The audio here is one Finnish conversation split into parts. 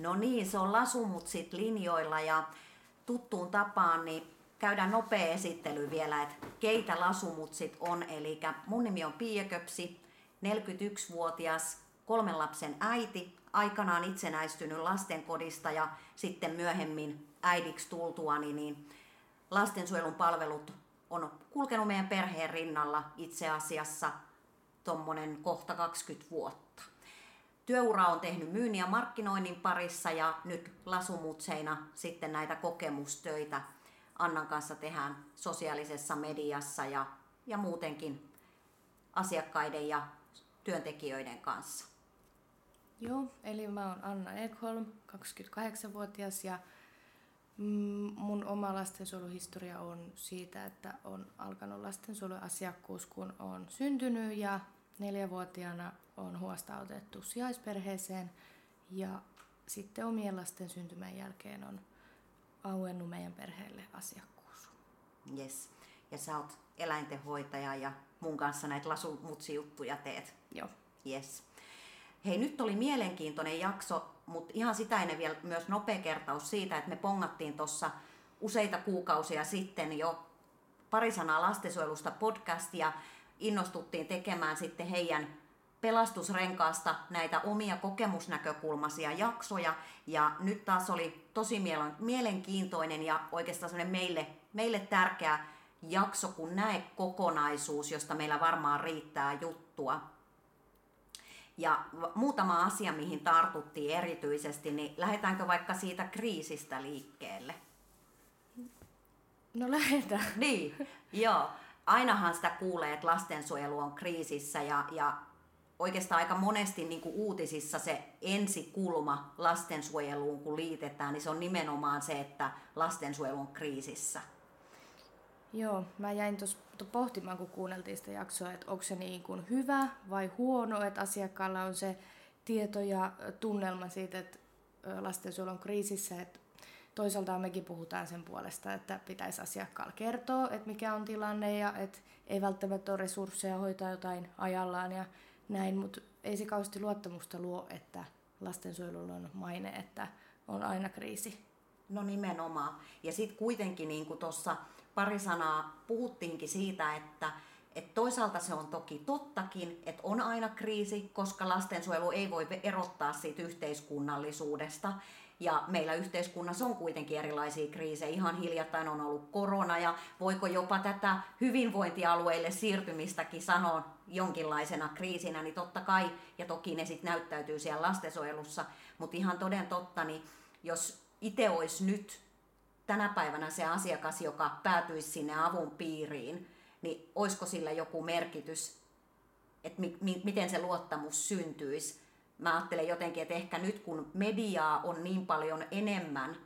No niin, se on Lasumutsit linjoilla ja tuttuun tapaan niin käydään nopea esittely vielä, että keitä Lasumutsit on. Eli mun nimi on Pia Köpsi, 41-vuotias, kolmen lapsen äiti, aikanaan itsenäistynyt lastenkodista ja sitten myöhemmin äidiksi tultuani, niin lastensuojelun palvelut on kulkenut meidän perheen rinnalla itse asiassa tuommoinen kohta 20 vuotta. Työura on tehnyt myynnin ja markkinoinnin parissa ja nyt lasumutseina sitten näitä kokemustöitä Annan kanssa tehdään sosiaalisessa mediassa ja, ja muutenkin asiakkaiden ja työntekijöiden kanssa. Joo, eli mä oon Anna Ekholm, 28-vuotias ja mm, mun oma lastensuojeluhistoria on siitä, että on alkanut lastensuojeluasiakkuus, kun on syntynyt ja neljävuotiaana on huostautettu sijaisperheeseen ja sitten omien lasten syntymän jälkeen on auennut meidän perheelle asiakkuus. Yes. Ja sä oot eläintenhoitaja ja mun kanssa näitä lasumutsi-juttuja teet. Joo. Yes. Hei, nyt oli mielenkiintoinen jakso, mutta ihan sitä ennen vielä myös nopea kertaus siitä, että me pongattiin tuossa useita kuukausia sitten jo pari sanaa lastensuojelusta podcastia, innostuttiin tekemään sitten heidän pelastusrenkaasta näitä omia kokemusnäkökulmaisia jaksoja. Ja nyt taas oli tosi mielenkiintoinen ja oikeastaan meille, meille tärkeä jakso, kun näe kokonaisuus, josta meillä varmaan riittää juttua. Ja muutama asia, mihin tartuttiin erityisesti, niin lähdetäänkö vaikka siitä kriisistä liikkeelle? No lähdetään. Niin, joo. Ainahan sitä kuulee, että lastensuojelu on kriisissä ja, ja oikeastaan aika monesti niin kuin uutisissa se ensikulma lastensuojeluun, kun liitetään, niin se on nimenomaan se, että lastensuojelu on kriisissä. Joo, mä jäin tuossa pohtimaan, kun kuunneltiin sitä jaksoa, että onko se niin kuin hyvä vai huono, että asiakkaalla on se tieto ja tunnelma siitä, että lastensuojelu on kriisissä, että toisaalta mekin puhutaan sen puolesta, että pitäisi asiakkaalle kertoa, että mikä on tilanne ja että ei välttämättä ole resursseja hoitaa jotain ajallaan ja näin, mutta ei se kauheasti luottamusta luo, että lastensuojelulla on maine, että on aina kriisi. No nimenomaan. Ja sitten kuitenkin niin kuin tuossa pari sanaa puhuttiinkin siitä, että et toisaalta se on toki tottakin, että on aina kriisi, koska lastensuojelu ei voi erottaa siitä yhteiskunnallisuudesta. Ja meillä yhteiskunnassa on kuitenkin erilaisia kriisejä. Ihan hiljattain on ollut korona ja voiko jopa tätä hyvinvointialueille siirtymistäkin sanoa jonkinlaisena kriisinä, niin totta kai, ja toki ne sitten näyttäytyy siellä lastensuojelussa, mutta ihan toden totta, niin jos itse olisi nyt tänä päivänä se asiakas, joka päätyisi sinne avun piiriin, niin olisiko sillä joku merkitys, että mi- mi- miten se luottamus syntyisi. Mä ajattelen jotenkin, että ehkä nyt kun mediaa on niin paljon enemmän,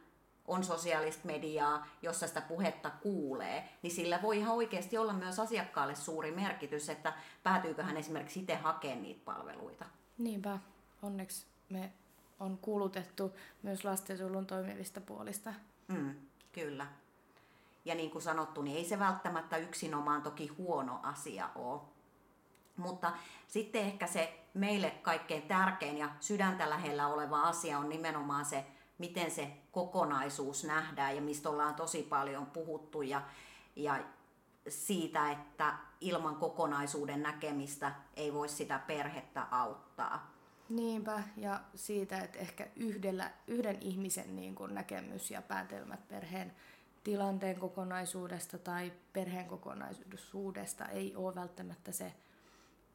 on sosiaalista mediaa, jossa sitä puhetta kuulee, niin sillä voi ihan oikeasti olla myös asiakkaalle suuri merkitys, että päätyykö hän esimerkiksi itse hakemaan niitä palveluita. Niinpä, onneksi me on kuulutettu myös lastensuojelun toimivista puolista. Mm, kyllä. Ja niin kuin sanottu, niin ei se välttämättä yksinomaan toki huono asia ole. Mutta sitten ehkä se meille kaikkein tärkein ja sydäntä lähellä oleva asia on nimenomaan se, miten se kokonaisuus nähdään ja mistä ollaan tosi paljon puhuttu ja, ja siitä, että ilman kokonaisuuden näkemistä ei voi sitä perhettä auttaa. Niinpä, ja siitä, että ehkä yhdellä, yhden ihmisen niin kuin näkemys ja päätelmät perheen tilanteen kokonaisuudesta tai perheen kokonaisuudesta ei ole välttämättä se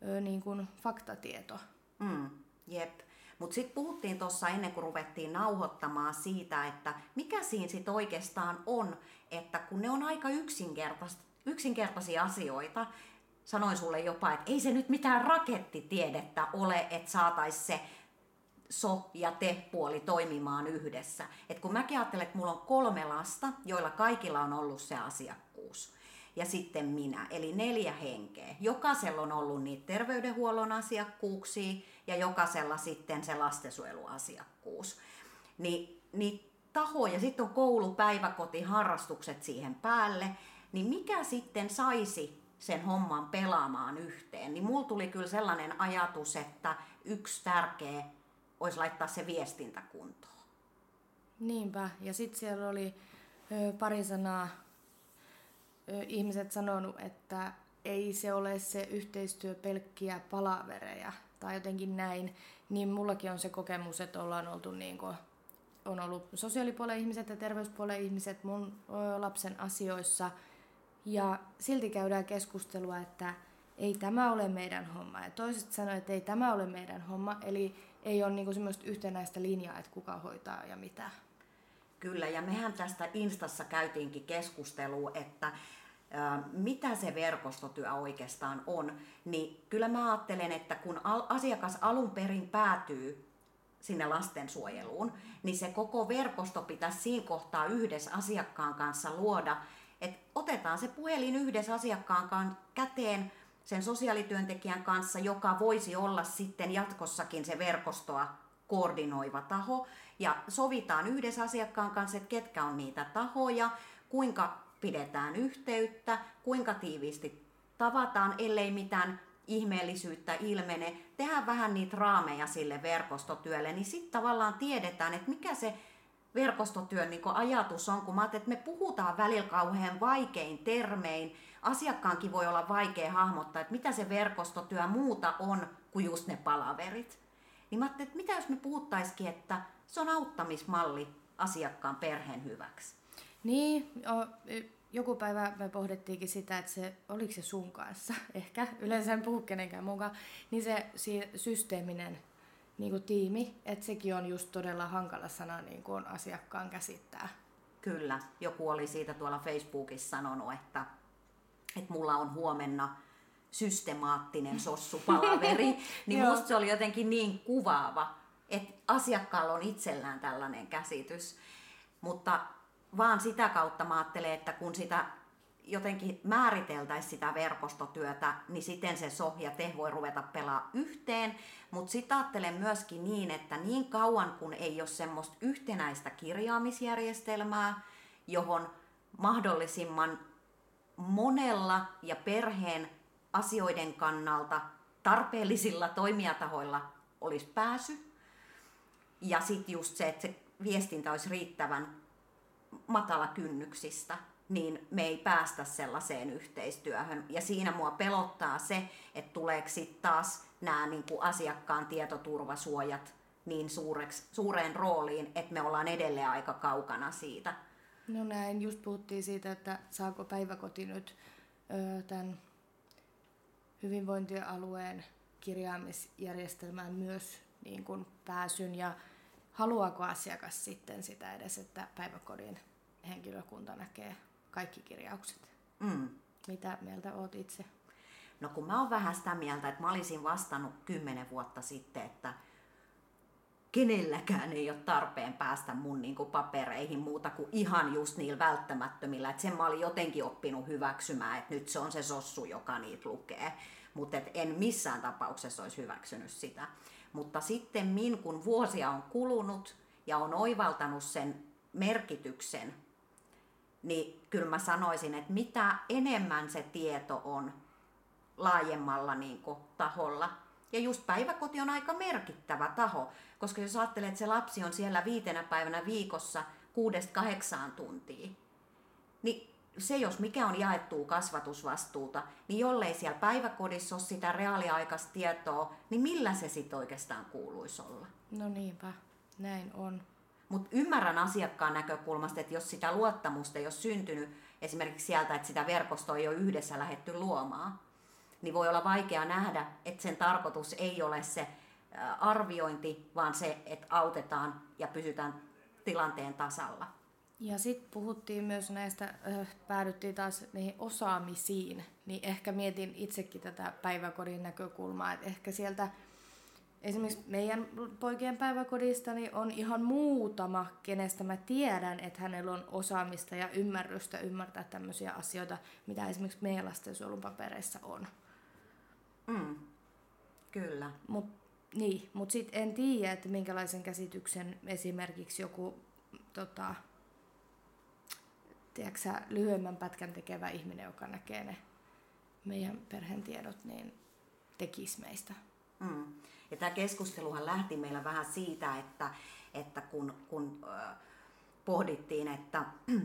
ö, niin kuin faktatieto. Mm, jep. Mutta sitten puhuttiin tuossa ennen kuin ruvettiin nauhoittamaan siitä, että mikä siinä sitten oikeastaan on, että kun ne on aika yksinkertaisia asioita, sanoin sulle jopa, että ei se nyt mitään rakettitiedettä ole, että saataisiin se so ja te puoli toimimaan yhdessä. Et kun mäkin ajattelen, että mulla on kolme lasta, joilla kaikilla on ollut se asiakkuus. Ja sitten minä, eli neljä henkeä. Jokaisella on ollut niitä terveydenhuollon asiakkuuksia ja jokaisella sitten se lastensuojeluasiakkuus. Ni, niin tahoja, sitten on koulu, päiväkoti, harrastukset siihen päälle, niin mikä sitten saisi sen homman pelaamaan yhteen, niin mulla tuli kyllä sellainen ajatus, että yksi tärkeä olisi laittaa se viestintä kuntoon. Niinpä. Ja sitten siellä oli ö, pari sanaa ö, ihmiset sanonut, että ei se ole se yhteistyö pelkkiä palavereja tai jotenkin näin, niin mullakin on se kokemus, että ollaan oltu niin kuin, on ollut sosiaalipuolen ihmiset ja terveyspuolen ihmiset mun lapsen asioissa ja silti käydään keskustelua, että ei tämä ole meidän homma. Ja toiset sanoivat, että ei tämä ole meidän homma. Eli ei ole niinku semmoista yhtenäistä linjaa, että kuka hoitaa ja mitä. Kyllä, ja mehän tästä Instassa käytiinkin keskustelua, että mitä se verkostotyö oikeastaan on, niin kyllä mä ajattelen, että kun asiakas alun perin päätyy sinne lastensuojeluun, niin se koko verkosto pitäisi siinä kohtaa yhdessä asiakkaan kanssa luoda, että otetaan se puhelin yhdessä asiakkaan käteen sen sosiaalityöntekijän kanssa, joka voisi olla sitten jatkossakin se verkostoa koordinoiva taho, ja sovitaan yhdessä asiakkaan kanssa, että ketkä on niitä tahoja, kuinka pidetään yhteyttä, kuinka tiiviisti tavataan, ellei mitään ihmeellisyyttä ilmene, tehdään vähän niitä raameja sille verkostotyölle, niin sitten tavallaan tiedetään, että mikä se verkostotyön niin ajatus on, kun mä että me puhutaan välillä kauhean vaikein termein, asiakkaankin voi olla vaikea hahmottaa, että mitä se verkostotyö muuta on kuin just ne palaverit. Niin mä että mitä jos me puhuttaisikin, että se on auttamismalli asiakkaan perheen hyväksi. Niin, joku päivä me pohdittiinkin sitä, että se, oliko se sun kanssa, ehkä yleensä en puhu kenenkään mukaan, niin se systeeminen niin kuin tiimi, että sekin on just todella hankala sana niin kuin asiakkaan käsittää. Kyllä, joku oli siitä tuolla Facebookissa sanonut, että, että mulla on huomenna systemaattinen sossupalaveri, niin musta se oli jotenkin niin kuvaava, että asiakkaalla on itsellään tällainen käsitys. Mutta vaan sitä kautta mä ajattelen, että kun sitä jotenkin määriteltäisiin sitä verkostotyötä, niin siten se so ja te voi ruveta pelaa yhteen. Mutta sitten ajattelen myöskin niin, että niin kauan kun ei ole semmoista yhtenäistä kirjaamisjärjestelmää, johon mahdollisimman monella ja perheen asioiden kannalta tarpeellisilla toimijatahoilla olisi pääsy. Ja sitten just se, että se viestintä olisi riittävän matala kynnyksistä, niin me ei päästä sellaiseen yhteistyöhön. Ja siinä mua pelottaa se, että tuleeko sitten taas nämä niin asiakkaan tietoturvasuojat niin suureksi, suureen rooliin, että me ollaan edelleen aika kaukana siitä. No näin, just puhuttiin siitä, että saako päiväkoti nyt ö, tämän hyvinvointialueen kirjaamisjärjestelmään myös niin kuin pääsyn ja haluaako asiakas sitten sitä edes, että päiväkodin henkilökunta näkee kaikki kirjaukset? Mm. Mitä mieltä oot itse? No kun mä oon vähän sitä mieltä, että mä olisin vastannut kymmenen vuotta sitten, että kenelläkään ei ole tarpeen päästä mun niin kuin papereihin muuta kuin ihan just niillä välttämättömillä. Että sen mä olin jotenkin oppinut hyväksymään, että nyt se on se sossu, joka niitä lukee. Mutta en missään tapauksessa olisi hyväksynyt sitä. Mutta sitten min, kun vuosia on kulunut ja on oivaltanut sen merkityksen, niin kyllä mä sanoisin, että mitä enemmän se tieto on laajemmalla niin kuin, taholla, ja just päiväkoti on aika merkittävä taho, koska jos ajattelee, että se lapsi on siellä viitenä päivänä viikossa kuudesta kahdeksaan tuntia, niin se, jos mikä on jaettua kasvatusvastuuta, niin jollei siellä päiväkodissa ole sitä reaaliaikaista tietoa, niin millä se sitten oikeastaan kuuluisi olla? No niinpä, näin on. Mutta ymmärrän asiakkaan näkökulmasta, että jos sitä luottamusta ei ole syntynyt esimerkiksi sieltä, että sitä verkostoa ei ole yhdessä lähetty luomaan, niin voi olla vaikea nähdä, että sen tarkoitus ei ole se arviointi, vaan se, että autetaan ja pysytään tilanteen tasalla. Ja sitten puhuttiin myös näistä, päädyttiin taas niihin osaamisiin, niin ehkä mietin itsekin tätä päiväkodin näkökulmaa, että ehkä sieltä esimerkiksi meidän poikien päiväkodista niin on ihan muutama, kenestä mä tiedän, että hänellä on osaamista ja ymmärrystä ymmärtää tämmöisiä asioita, mitä esimerkiksi meidän lastensuojelun papereissa on. Mm. Kyllä. Mut, niin, mutta sitten en tiedä, että minkälaisen käsityksen esimerkiksi joku tota, tiedätkö, lyhyemmän pätkän tekevä ihminen, joka näkee ne meidän perheen tiedot, niin tekisi meistä. Mm. Ja tämä keskusteluhan lähti meillä vähän siitä, että, että kun, kun pohdittiin, että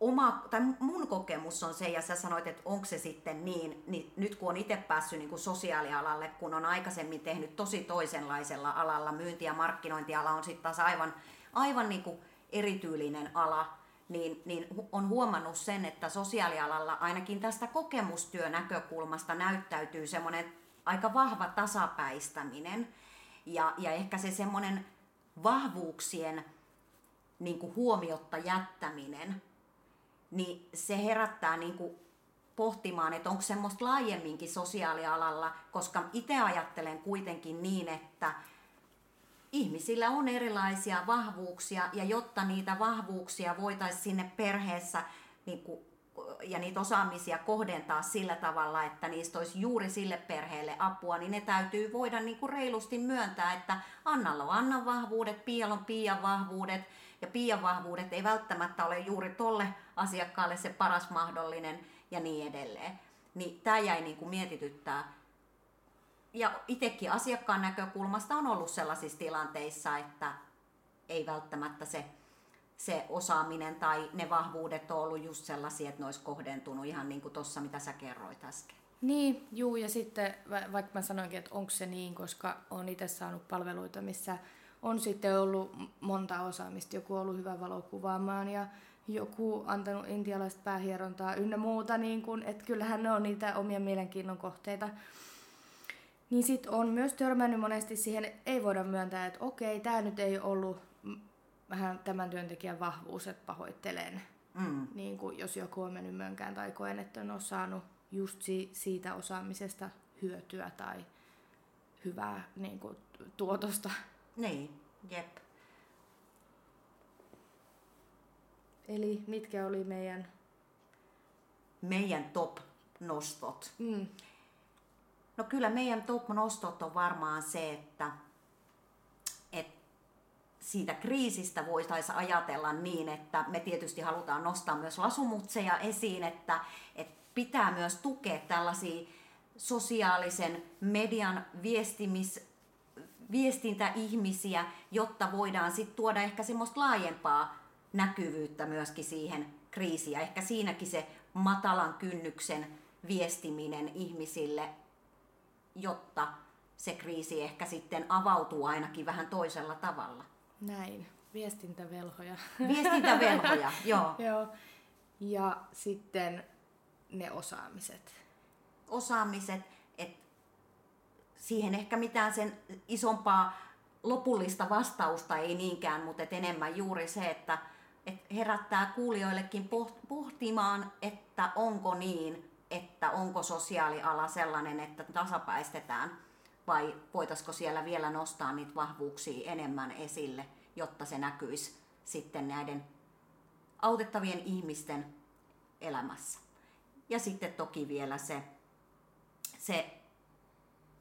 oma, tai mun kokemus on se, ja sä sanoit, että onko se sitten niin, niin nyt kun on itse päässyt niin kuin sosiaalialalle, kun on aikaisemmin tehnyt tosi toisenlaisella alalla, myynti- ja markkinointiala on sitten taas aivan, aivan niin kuin erityylinen ala, niin, niin on huomannut sen, että sosiaalialalla ainakin tästä kokemustyönäkökulmasta näyttäytyy semmoinen aika vahva tasapäistäminen ja, ja ehkä se semmoinen vahvuuksien niin kuin huomiotta jättäminen, niin se herättää niin kuin pohtimaan, että onko semmoista laajemminkin sosiaalialalla, koska itse ajattelen kuitenkin niin, että ihmisillä on erilaisia vahvuuksia ja jotta niitä vahvuuksia voitaisiin sinne perheessä niin kuin, ja niitä osaamisia kohdentaa sillä tavalla, että niistä olisi juuri sille perheelle apua, niin ne täytyy voida niin kuin reilusti myöntää, että Annalla on Annan vahvuudet, Pialla on Pian vahvuudet ja Pian vahvuudet ei välttämättä ole juuri tolle asiakkaalle se paras mahdollinen ja niin edelleen. Niin tämä jäi niin kuin mietityttää ja itsekin asiakkaan näkökulmasta on ollut sellaisissa tilanteissa, että ei välttämättä se, se osaaminen tai ne vahvuudet on ollut just sellaisia, että ne olisi kohdentunut ihan niin kuin tuossa, mitä sä kerroit äsken. Niin, juu, ja sitten vaikka mä sanoinkin, että onko se niin, koska on itse saanut palveluita, missä on sitten ollut monta osaamista. Joku on ollut hyvä valokuvaamaan ja joku antanut intialaista päähierontaa ynnä muuta, niin kun, että kyllähän ne on niitä omia mielenkiinnon kohteita. Niin sit on myös törmännyt monesti siihen, ei voida myöntää, että okei, tämä nyt ei ollut vähän tämän työntekijän vahvuus, että pahoittelen. Mm. Niin kuin jos joku on mennyt mönkään tai koen, että on saanut just si- siitä osaamisesta hyötyä tai hyvää niin kuin, tuotosta. Niin, jep. Eli mitkä oli meidän... Meidän top-nostot. Mm. No kyllä meidän top-nostot on varmaan se, että siitä kriisistä voitaisiin ajatella niin, että me tietysti halutaan nostaa myös lasumutseja esiin, että, että pitää myös tukea tällaisia sosiaalisen median viestimis, viestintäihmisiä, jotta voidaan sitten tuoda ehkä semmoista laajempaa näkyvyyttä myöskin siihen kriisiin. Ja ehkä siinäkin se matalan kynnyksen viestiminen ihmisille jotta se kriisi ehkä sitten avautuu ainakin vähän toisella tavalla. Näin, viestintävelhoja. Viestintävelhoja, joo. joo. Ja sitten ne osaamiset. Osaamiset, että siihen ehkä mitään sen isompaa lopullista vastausta ei niinkään, mutta et enemmän juuri se, että et herättää kuulijoillekin pohtimaan, että onko niin, että onko sosiaaliala sellainen, että tasapäistetään vai voitaisiko siellä vielä nostaa niitä vahvuuksia enemmän esille, jotta se näkyisi sitten näiden autettavien ihmisten elämässä. Ja sitten toki vielä se, se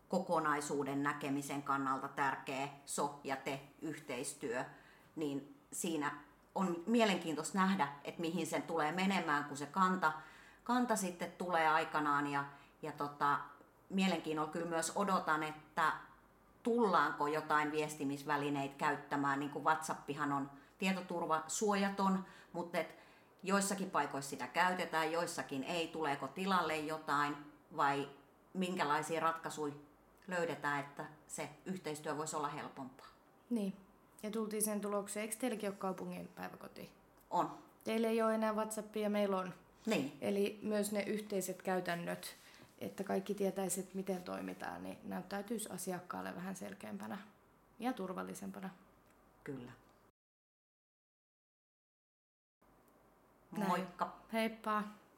kokonaisuuden näkemisen kannalta tärkeä so ja te yhteistyö, niin siinä on mielenkiintoista nähdä, että mihin sen tulee menemään, kun se kanta kanta sitten tulee aikanaan ja, ja tota, mielenkiinnolla kyllä myös odotan, että tullaanko jotain viestimisvälineitä käyttämään, niin kuin WhatsAppihan on tietoturva suojaton, mutta et joissakin paikoissa sitä käytetään, joissakin ei, tuleeko tilalle jotain vai minkälaisia ratkaisuja löydetään, että se yhteistyö voisi olla helpompaa. Niin, ja tultiin sen tulokseen, eikö teilläkin ole kaupungin päiväkoti? On. Teillä ei ole enää WhatsAppia, meillä on. Niin. Eli myös ne yhteiset käytännöt, että kaikki tietäisivät, miten toimitaan, niin näyttäytyisi asiakkaalle vähän selkeämpänä ja turvallisempana. Kyllä. Näin. Moikka. Heippa.